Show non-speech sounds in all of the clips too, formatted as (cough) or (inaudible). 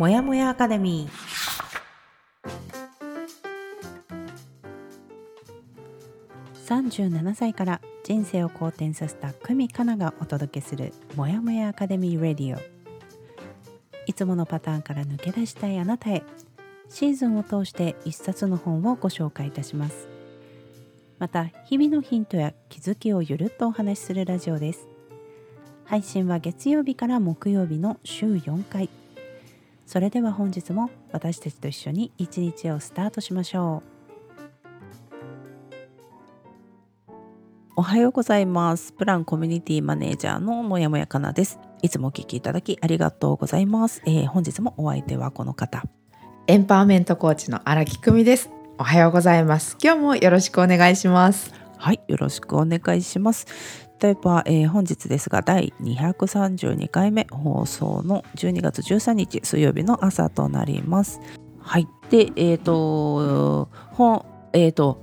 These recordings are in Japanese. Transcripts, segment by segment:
もやもやアカデミー。37歳から人生を好転させた久美かながお届けするもやもやアカデミーレディオ。いつものパターンから抜け出したいあなたへシーズンを通して一冊の本をご紹介いたします。また日々のヒントや気づきをゆるっとお話しするラジオです。配信は月曜日から木曜日の週4回。それでは本日も私たちと一緒に一日をスタートしましょう。おはようございます。プランコミュニティマネージャーのもやもやかなです。いつもお聞きいただきありがとうございます、えー、本日もお相手はこの方。エンパワーメントコーチの荒木久美です。おはようございます。今日もよろしくお願いします。はいよろしくお願いします例えば、えー、本日ですが第232回目放送の12月13日水曜日の朝となります。はい。で、えっ、ー、と、本、えっ、ー、と、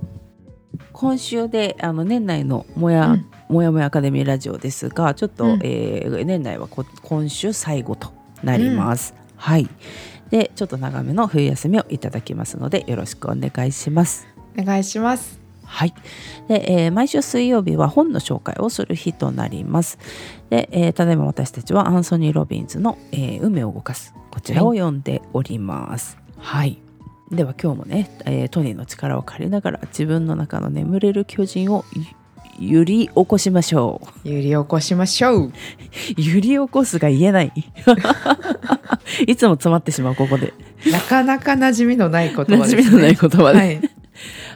今週であの年内のもや、うん、もやもやアカデミーラジオですが、ちょっと、うん、えー、年内は今週最後となります。うん、はい。で、ちょっと長めの冬休みをいただきますので、よろしくお願いします。お願いします。はい。で、えー、毎週水曜日は本の紹介をする日となります。で、えー、ただいま私たちはアンソニー・ロビンズの、えー、運命を動かす。こちらを読んでおります。はい。では今日もね、えー、トニーの力を借りながら自分の中の眠れる巨人を揺り起こしましょう。揺り起こしましょう。(laughs) 揺り起こすが言えない。(laughs) いつも詰まってしまう、ここで。なかなか馴染みのない言葉です、ね。(laughs) 馴染みのない言葉で。はい。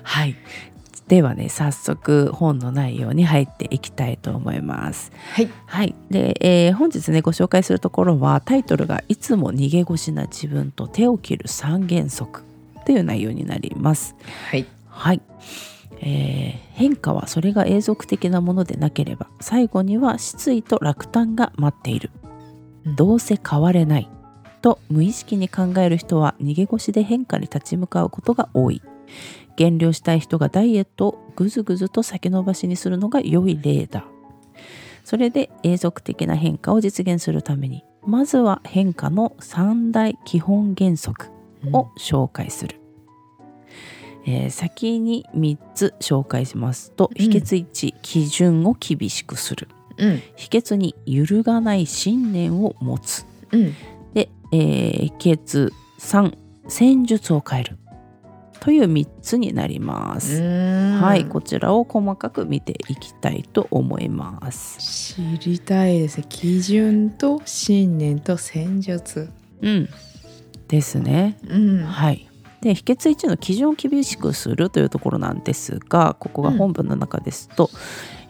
はいではね早速本の内容に入っていきたいと思います。はい、はい、で、えー、本日ねご紹介するところはタイトルが「いつも逃げ腰な自分と手を切る三原則」という内容になります。はい、はいえー、変化はそれが永続的なものでなければ最後には失意と落胆が待っている。どうせ変われないと無意識に考える人は逃げ腰で変化に立ち向かうことが多い。減量したい人がダイエットをぐずぐずと先延ばしにするのが良い例だ。それで永続的な変化を実現するためにまずは変化の三大基本原則を紹介する。うん、えー、先に3つ紹介しますと、秘訣1基準を厳しくする、うん、秘訣2揺るがない信念を持つ、うん、で、えー、秘訣3戦術を変えるという3つになります。はい、こちらを細かく見ていきたいと思います。知りたいですね。基準と信念と戦術。うん。ですね。うん、はい。で秘訣1の基準を厳しくするというところなんですがここが本文の中ですと、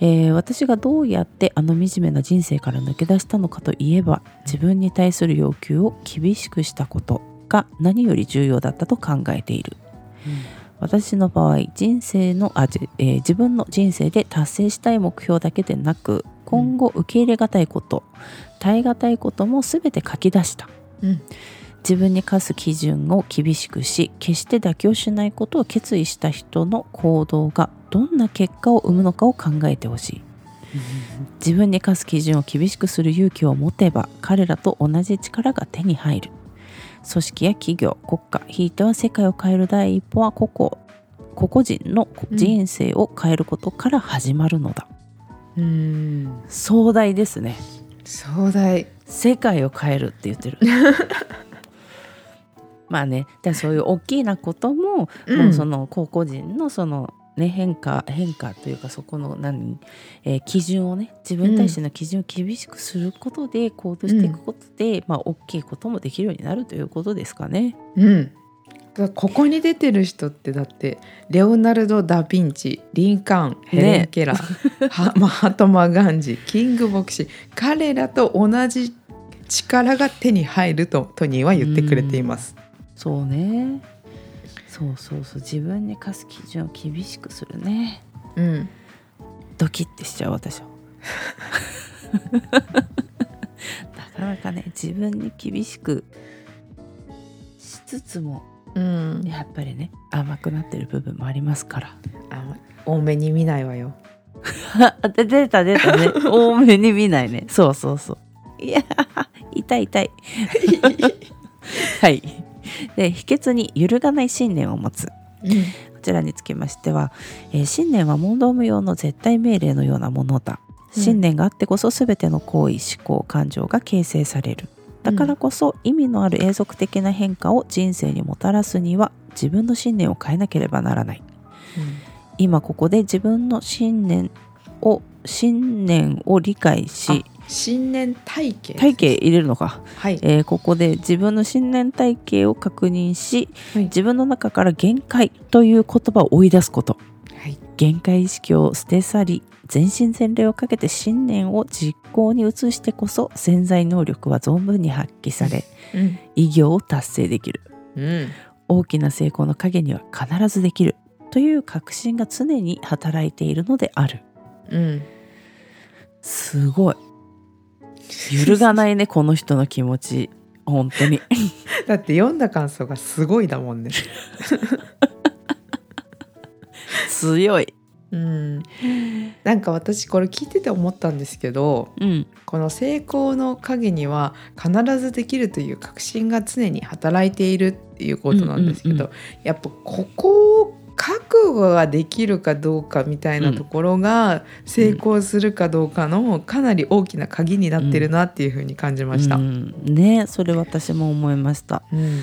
うん、えー、私がどうやってあの惨めな人生から抜け出したのかといえば自分に対する要求を厳しくしたことが何より重要だったと考えている私の場合人生のあ、えー、自分の人生で達成したい目標だけでなく今後受け入れがたいこと、耐え難いことも全て書き出した、うん、自分に課す基準を厳しくし決して妥協しないことを決意した人の行動がどんな結果を生むのかを考えてほしい。自分に課す基準を厳しくする勇気を持てば彼らと同じ力が手に入る組織や企業国家ひいては世界を変える第一歩は個々個々人の人生を変えることから始まるのだ、うん、壮大ですね。壮大。世界を変えるって言ってる。(laughs) まあねそういう大きなことも、うん、もうその個々人のそのね、変化変化というかそこの何、えー、基準をね自分に対しての基準を厳しくすることで行動していくことで、うん、まあ大きいこともできるようになるということですかね。うん。ここに出てる人ってだってレオナルド・ダ・ヴィンチリンカーンヘレン・ケラー、(laughs) ね、マハトマ・ガンジキング牧師彼らと同じ力が手に入るとトニーは言ってくれています。うそうねそうそうそう。自分に課す基準を厳しくするね。うん。ドキッてしちゃう私は。(laughs) なかなかね自分に厳しくしつつも、うん、やっぱりね甘くなってる部分もありますから。多めに見ないわよ。(laughs) 出た出たね。(laughs) 多めに見ないね。そうそうそう。いや痛い痛い。はい (laughs) で秘訣に揺るがない信念を持つ。こちらにつきましては、えー信念は問答無用の絶対命令のようなものだ。うん。信念があってこそ全ての行為思考感情が形成される。だからこそ意味のある永続的な変化を人生にもたらすには自分の信念を変えなければならない。今ここで自分の信念を信念を理解し信念体系体系入れるのか、はい、えーここで自分の信念体系を確認しはい。自分の中から限界という言葉を追い出すこと。はい。限界意識を捨て去り全身全霊をかけて信念を実行に移してこそ潜在能力は存分に発揮されうん。偉業を達成できる。うん。大きな成功の陰には必ずできる。という確信が常に働いているのである。うん。すごい揺るがないねこの人の気持ち。本当に。(laughs) だって読んだ感想がすごいだもんね。(laughs) 強い。うん。なんか私これ聞いてて思ったんですけどうん。この成功の陰には必ずできるという確信が常に働いているっていうことなんですけど、うんうんやっぱここを覚悟ができるかどうかみたいなところが成功するかどうかのかなり大きな鍵になってるなっていうふうに感じました。うん。ねそれ私も思いました。うん。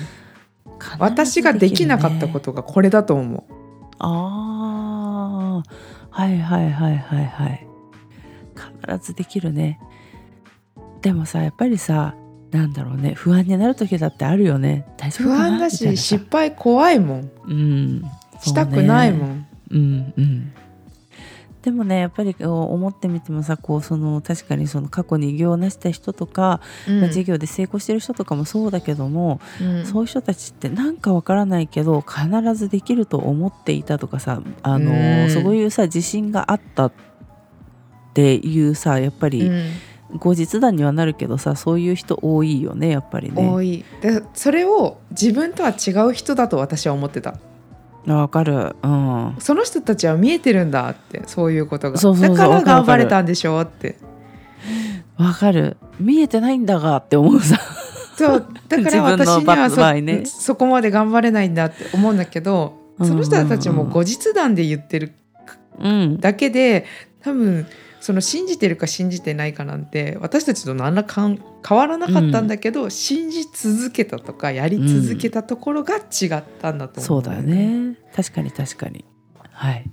私ができなかったこととがこれだと思う。ああはいはいはいはいはい。必ずできるね。でもさやっぱりさなんだろうね。不安になる時だってあるよね。大丈夫不かな？安だし失敗怖いもん。うんしたくないもん。ん。うんうん。でもねやっぱり思ってみてもさこうその確かにその過去に偉業を成した人とか、うん。まあ事業で成功してる人とかもそうだけども、うん。そういう人たちってなんかわからないけど必ずできると思っていたとかさあのうん。そういうさ自信があったっていうさやっぱりうん。後日談にはなるけどさそういう人多いよねやっぱりね。多い。でそれを自分とは違う人だと私は思ってた。あわかる。うん。その人たちは見えてるんだってそういうことがだから頑張れたんでしょってわかる。見えてないんだがって思うさ。そうだから (laughs) 私には場合ねそそこまで頑張れないんだって思うんだけどその人たちも後日談で言ってるうん。だけで多分その信じてるか信じてないかなんて私たちと何らかん変わらなかったんだけど、信じ続けたとかやり続けたところが違ったんだと思そうだよ。ね。確かに確かに。はい。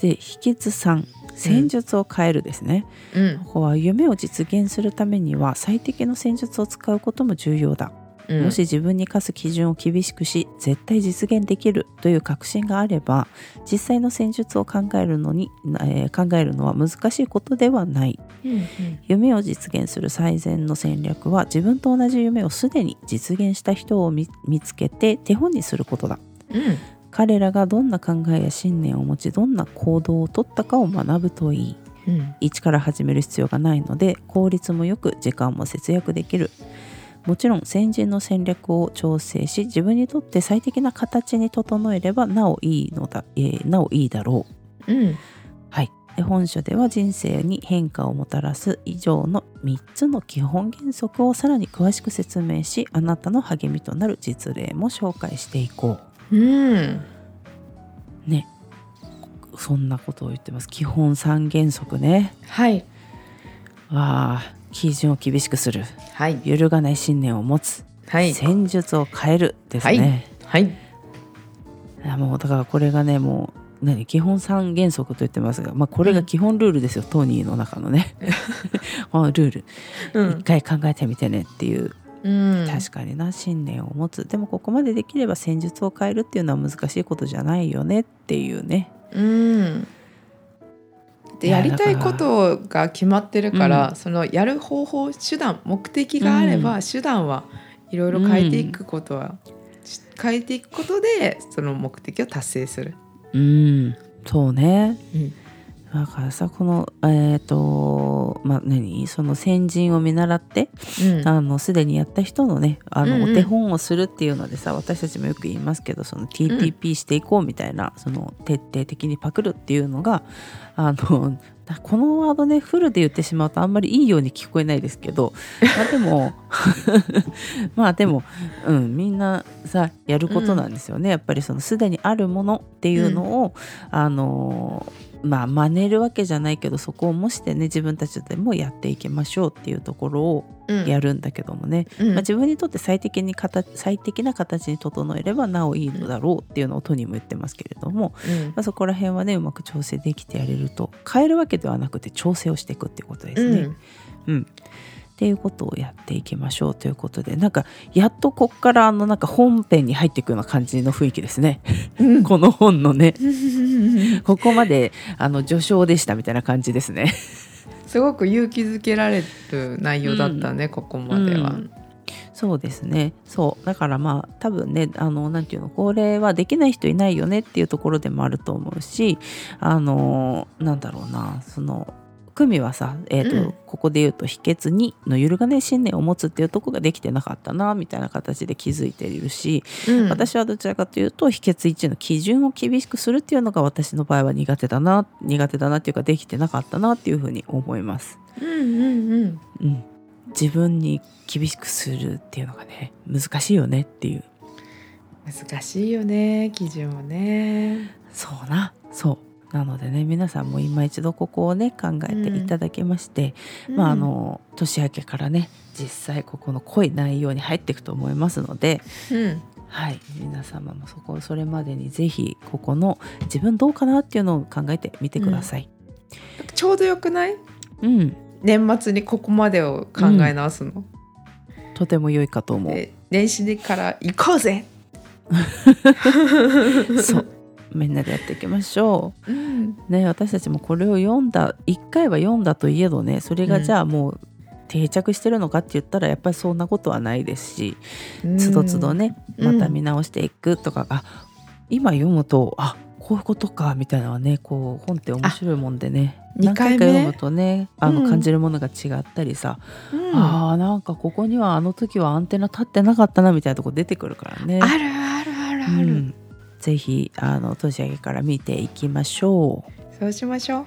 で秘訣3戦術を変えるですね、うんここは夢を実現するためには最適の戦術を使うことも重要だ、うん。もし自分に課す基準を厳しくし絶対実現できるという確信があれば実際の戦術を考えるのに、えー考えるのは難しいことではない。うん夢を実現する最善の戦略は自分と同じ夢をすでに実現した人を見見つけて手本にすることだ。うん。彼らがどんな考えや信念を持ちどんな行動をとったかを学ぶといい。うん。一から始める必要がないので効率もよく時間も節約できるもちろん先人の戦略を調整し自分にとって最適な形に整えればなおいいのだ、えーなおいいだろう。うん。はい。で本書では人生に変化をもたらす以上の3つの基本原則をさらに詳しく説明しあなたの励みとなる実例も紹介していこう。ん。うね。そんなことを言ってます。基本3原則ね。はい。わあ基準を厳しくする。はい。揺るがない信念を持つ、はい。戦術を変えるですね、はい。い。やもうだからこれがねもう何基本3原則と言ってますが、まあ、これが基本ルールですよ、トニーの中のね。(laughs) このルール、うん。一回考えてみてねっていう。うん。確かにな信念を持つ。でもここまでできれば戦術を変えるっていうのは難しいことじゃないよねっていうね。うんでいややりたいことが決まってるから、そのやる方法手段目的があれば、手段はいろいろ変えていくことは、し変えていくことでその目的を達成する。うん。そうね。うんだからさこのえっ、とまあ何？その先人を見習ってうん。あのすでにやった人のねあの、うんうん。お手本をするっていうのでさ私たちもよく言いますけどその TTP していこうみたいな、その徹底的にパクるっていうのがあのだこのワードねフルで言ってしまうとあんまりいいように聞こえないですけどまあでも (laughs) まあでも、うん、みんなさやることなんですよね、やっぱりそのすでにあるものっていうのを、あのまあ真似るわけじゃないけどそこを模してね自分たちでもやっていきましょうっていうところをやるんだけどもね、うん。まあ、自分にとって最適に形最適な形に整えればなおいいのだろうっていうのをトニーも言ってますけれども、うん。まあ、そこら辺はねうまく調整できてやれると変えるわけではなくて調整をしていくっていうことですね。うん。っていうことをやっていきましょうということでなんかやっとこっからあのなんか本編に入っていくような感じの雰囲気ですね。うん。この本のね。ここまであの序章でしたみたいな感じですね。すごく勇気づけられる内容だったね、ここまでは。うん。そうですね。そう。だからまあ多分ねあのなんていうのこれはできない人いないよねっていうところでもあると思うしあのなんだろうなその久美はさ、えーとうん。ここで言うと秘訣2の揺るがない信念を持つっていうところができてなかったなみたいな形で気づいているし、うん。私はどちらかというと秘訣1の基準を厳しくするっていうのが私の場合は苦手だな苦手だなっていうかできてなかったなっていうふうに思います。うんうんうん。うん、自分に厳しくするっていうのがね難しいよねっていう。難しいよね基準をね。そうな。そうなのでね皆さんも今一度ここをね考えていただきまして、まああの年明けからね実際ここの濃い内容に入っていくと思いますので、うん。はい、皆様もそこそれまでにぜひここの自分どうかなっていうのを考えてみてください。ちょうどよくない？うん、年末にここまでを考え直すの？とても良いかと思う。で年始から行こうぜ、(laughs) そうみんなでやっていきましょう。うん、ね、私たちもこれを読んだ一回は読んだといえどねそれがじゃあもう定着してるのかって言ったらやっぱりそんなことはないですしつどつどねうん。また見直していくとかが、今読むとあこういうことかみたいなのはねこう本って面白いもんでね二何回か読むとねあのうん。感じるものが違ったりさ、うん。あーなんかここにはあの時はアンテナ立ってなかったなみたいなとこ出てくるからね。あるあるあるある、うんぜひあの年明けから見ていきましょう。そうしましょう。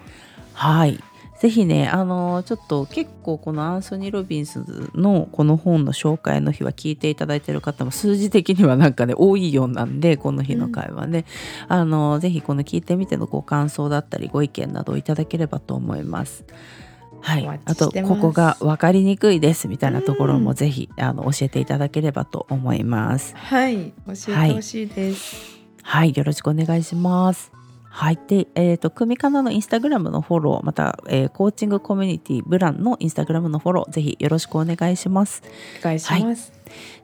はい。ぜひね、あのちょっと結構このアンソニー・ロビンスのこの本の紹介の日は聞いていただいている方も数字的にはなんかね多いようなんでこの日の会はね、あのぜひこの聞いてみてのご感想だったりご意見などをいただければと思います。はいあとここが分かりにくいですみたいなところうんもぜひ、あの教えていただければと思います。はい、教えてほしいです。はい、よろしくお願いします。はい。で、えっ、と、組みかなのインスタグラムのフォロー、また、えーコーチングコミュニティブランのインスタグラムのフォロー、ぜひよろしくお願いします。お願いします。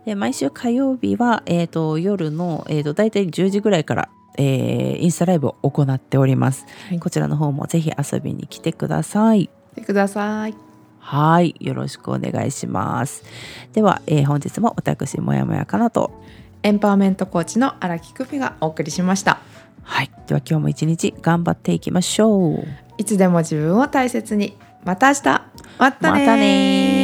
で、毎週火曜日は、えっ、と、夜の、えっ、と、大体10時ぐらいから、えーインスタライブを行っております。はいこちらの方もぜひ遊びに来てください。来てください。はい。よろしくお願いします。では、えー本日も私、もやもやかなと、エンパワーメントコーチの荒木久美がお送りしました。はい。では、今日も一日頑張っていきましょう。いつでも自分を大切に。また明日。またねまたね